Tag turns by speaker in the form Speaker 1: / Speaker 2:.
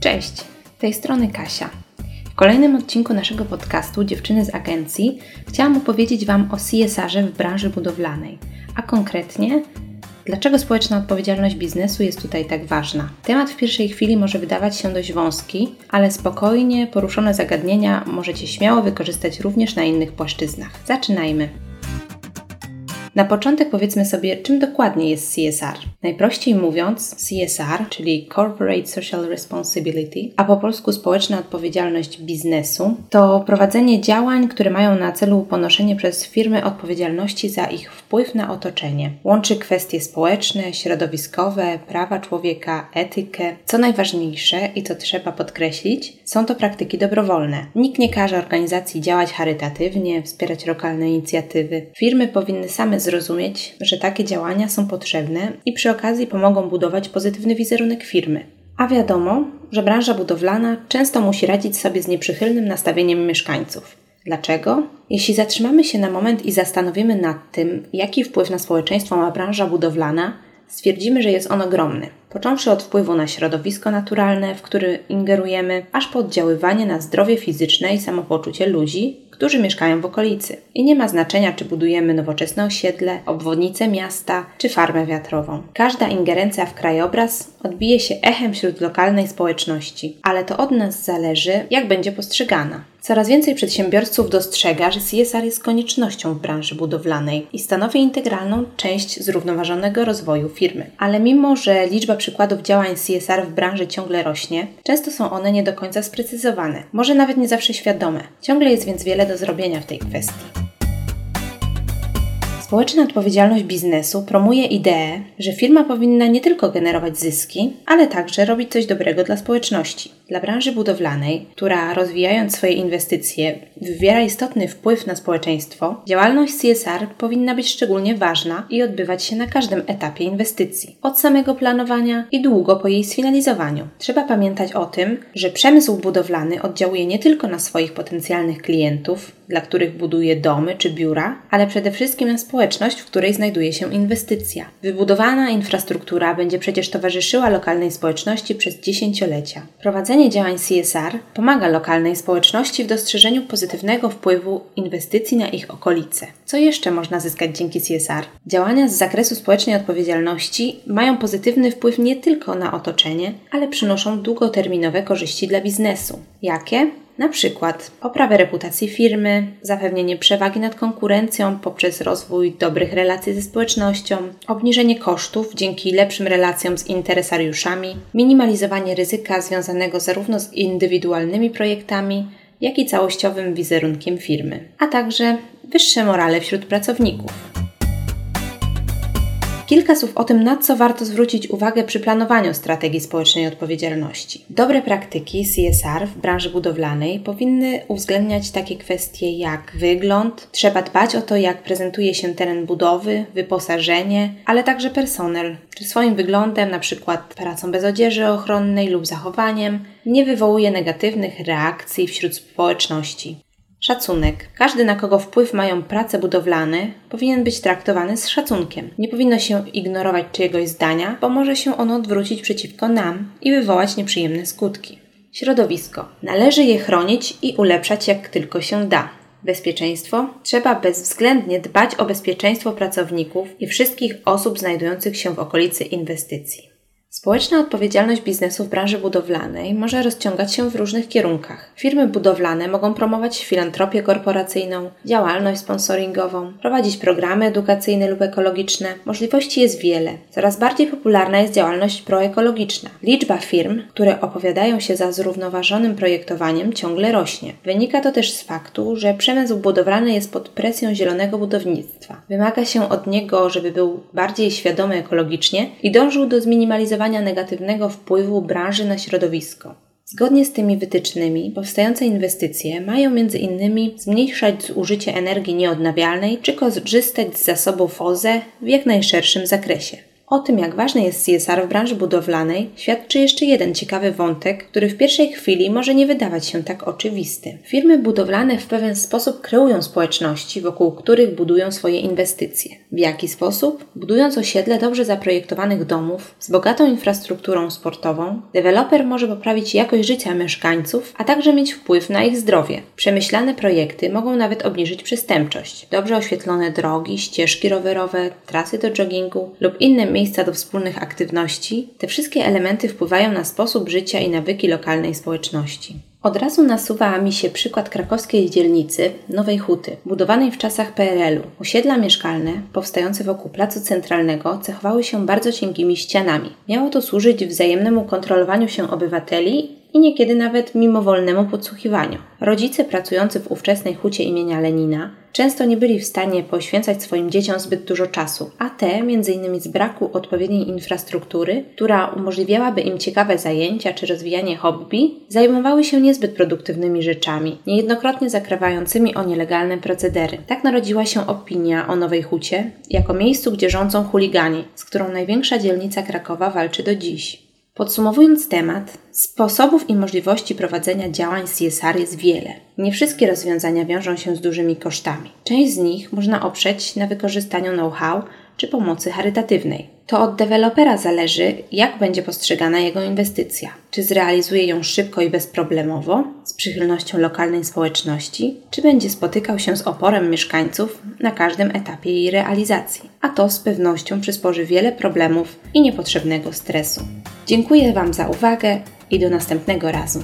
Speaker 1: Cześć, tej strony Kasia. W kolejnym odcinku naszego podcastu Dziewczyny z Agencji chciałam opowiedzieć Wam o CSR-ze w branży budowlanej, a konkretnie Dlaczego społeczna odpowiedzialność biznesu jest tutaj tak ważna? Temat w pierwszej chwili może wydawać się dość wąski, ale spokojnie poruszone zagadnienia możecie śmiało wykorzystać również na innych płaszczyznach. Zaczynajmy! Na początek powiedzmy sobie, czym dokładnie jest CSR. Najprościej mówiąc, CSR, czyli Corporate Social Responsibility, a po polsku społeczna odpowiedzialność biznesu, to prowadzenie działań, które mają na celu ponoszenie przez firmy odpowiedzialności za ich wpływ na otoczenie. Łączy kwestie społeczne, środowiskowe, prawa człowieka, etykę. Co najważniejsze i co trzeba podkreślić, są to praktyki dobrowolne. Nikt nie każe organizacji działać charytatywnie, wspierać lokalne inicjatywy. Firmy powinny same zrozumieć, że takie działania są potrzebne i przy okazji pomogą budować pozytywny wizerunek firmy. A wiadomo, że branża budowlana często musi radzić sobie z nieprzychylnym nastawieniem mieszkańców. Dlaczego? Jeśli zatrzymamy się na moment i zastanowimy nad tym, jaki wpływ na społeczeństwo ma branża budowlana, stwierdzimy, że jest on ogromny. Począwszy od wpływu na środowisko naturalne, w który ingerujemy, aż po oddziaływanie na zdrowie fizyczne i samopoczucie ludzi, którzy mieszkają w okolicy. I nie ma znaczenia, czy budujemy nowoczesne osiedle, obwodnicę miasta czy farmę wiatrową. Każda ingerencja w krajobraz odbije się echem wśród lokalnej społeczności, ale to od nas zależy, jak będzie postrzegana. Coraz więcej przedsiębiorców dostrzega, że CSR jest koniecznością w branży budowlanej i stanowi integralną część zrównoważonego rozwoju firmy. Ale mimo, że liczba przykładów działań CSR w branży ciągle rośnie, często są one nie do końca sprecyzowane, może nawet nie zawsze świadome. Ciągle jest więc wiele do zrobienia w tej kwestii. Społeczna odpowiedzialność biznesu promuje ideę, że firma powinna nie tylko generować zyski, ale także robić coś dobrego dla społeczności. Dla branży budowlanej, która rozwijając swoje inwestycje wywiera istotny wpływ na społeczeństwo, działalność CSR powinna być szczególnie ważna i odbywać się na każdym etapie inwestycji, od samego planowania i długo po jej sfinalizowaniu. Trzeba pamiętać o tym, że przemysł budowlany oddziałuje nie tylko na swoich potencjalnych klientów, dla których buduje domy czy biura, ale przede wszystkim na społeczność, w której znajduje się inwestycja. Wybudowana infrastruktura będzie przecież towarzyszyła lokalnej społeczności przez dziesięciolecia. Prowadzenie działań CSR pomaga lokalnej społeczności w dostrzeżeniu pozytywnego wpływu inwestycji na ich okolice. Co jeszcze można zyskać dzięki CSR? Działania z zakresu społecznej odpowiedzialności mają pozytywny wpływ nie tylko na otoczenie, ale przynoszą długoterminowe korzyści dla biznesu. Jakie? Na przykład poprawę reputacji firmy, zapewnienie przewagi nad konkurencją poprzez rozwój dobrych relacji ze społecznością, obniżenie kosztów dzięki lepszym relacjom z interesariuszami, minimalizowanie ryzyka związanego zarówno z indywidualnymi projektami, jak i całościowym wizerunkiem firmy, a także wyższe morale wśród pracowników. Kilka słów o tym, na co warto zwrócić uwagę przy planowaniu strategii społecznej odpowiedzialności. Dobre praktyki CSR w branży budowlanej powinny uwzględniać takie kwestie jak wygląd, trzeba dbać o to, jak prezentuje się teren budowy, wyposażenie, ale także personel, czy swoim wyglądem, na przykład pracą bez odzieży ochronnej lub zachowaniem, nie wywołuje negatywnych reakcji wśród społeczności. Szacunek. Każdy, na kogo wpływ mają prace budowlane, powinien być traktowany z szacunkiem. Nie powinno się ignorować czyjegoś zdania, bo może się ono odwrócić przeciwko nam i wywołać nieprzyjemne skutki. Środowisko. Należy je chronić i ulepszać jak tylko się da. Bezpieczeństwo. Trzeba bezwzględnie dbać o bezpieczeństwo pracowników i wszystkich osób znajdujących się w okolicy inwestycji. Społeczna odpowiedzialność biznesu w branży budowlanej może rozciągać się w różnych kierunkach. Firmy budowlane mogą promować filantropię korporacyjną, działalność sponsoringową, prowadzić programy edukacyjne lub ekologiczne. Możliwości jest wiele. Coraz bardziej popularna jest działalność proekologiczna. Liczba firm, które opowiadają się za zrównoważonym projektowaniem, ciągle rośnie. Wynika to też z faktu, że przemysł budowlany jest pod presją zielonego budownictwa. Wymaga się od niego, żeby był bardziej świadomy ekologicznie i dążył do zminimalizowania negatywnego wpływu branży na środowisko. Zgodnie z tymi wytycznymi, powstające inwestycje mają m.in. zmniejszać zużycie energii nieodnawialnej czy korzystać z zasobów OZE w jak najszerszym zakresie. O tym, jak ważny jest CSR w branży budowlanej, świadczy jeszcze jeden ciekawy wątek, który w pierwszej chwili może nie wydawać się tak oczywisty. Firmy budowlane w pewien sposób kreują społeczności, wokół których budują swoje inwestycje. W jaki sposób? Budując osiedle dobrze zaprojektowanych domów z bogatą infrastrukturą sportową, deweloper może poprawić jakość życia mieszkańców, a także mieć wpływ na ich zdrowie. Przemyślane projekty mogą nawet obniżyć przestępczość. Dobrze oświetlone drogi, ścieżki rowerowe, trasy do joggingu lub inne miejsca do wspólnych aktywności, te wszystkie elementy wpływają na sposób życia i nawyki lokalnej społeczności. Od razu nasuwa mi się przykład krakowskiej dzielnicy Nowej Huty, budowanej w czasach PRL-u. Osiedla mieszkalne, powstające wokół placu centralnego, cechowały się bardzo cienkimi ścianami. Miało to służyć wzajemnemu kontrolowaniu się obywateli i niekiedy nawet mimowolnemu podsłuchiwaniu. Rodzice pracujący w ówczesnej hucie imienia Lenina często nie byli w stanie poświęcać swoim dzieciom zbyt dużo czasu, a te m.in. z braku odpowiedniej infrastruktury, która umożliwiałaby im ciekawe zajęcia czy rozwijanie hobby, zajmowały się niezbyt produktywnymi rzeczami, niejednokrotnie zakrawającymi o nielegalne procedery. Tak narodziła się opinia o Nowej Hucie jako miejscu, gdzie rządzą chuligani, z którą największa dzielnica Krakowa walczy do dziś. Podsumowując temat, sposobów i możliwości prowadzenia działań CSR jest wiele. Nie wszystkie rozwiązania wiążą się z dużymi kosztami. Część z nich można oprzeć na wykorzystaniu know-how czy pomocy charytatywnej. To od dewelopera zależy, jak będzie postrzegana jego inwestycja. Czy zrealizuje ją szybko i bezproblemowo, z przychylnością lokalnej społeczności, czy będzie spotykał się z oporem mieszkańców na każdym etapie jej realizacji. A to z pewnością przysporzy wiele problemów i niepotrzebnego stresu. Dziękuję Wam za uwagę i do następnego razu.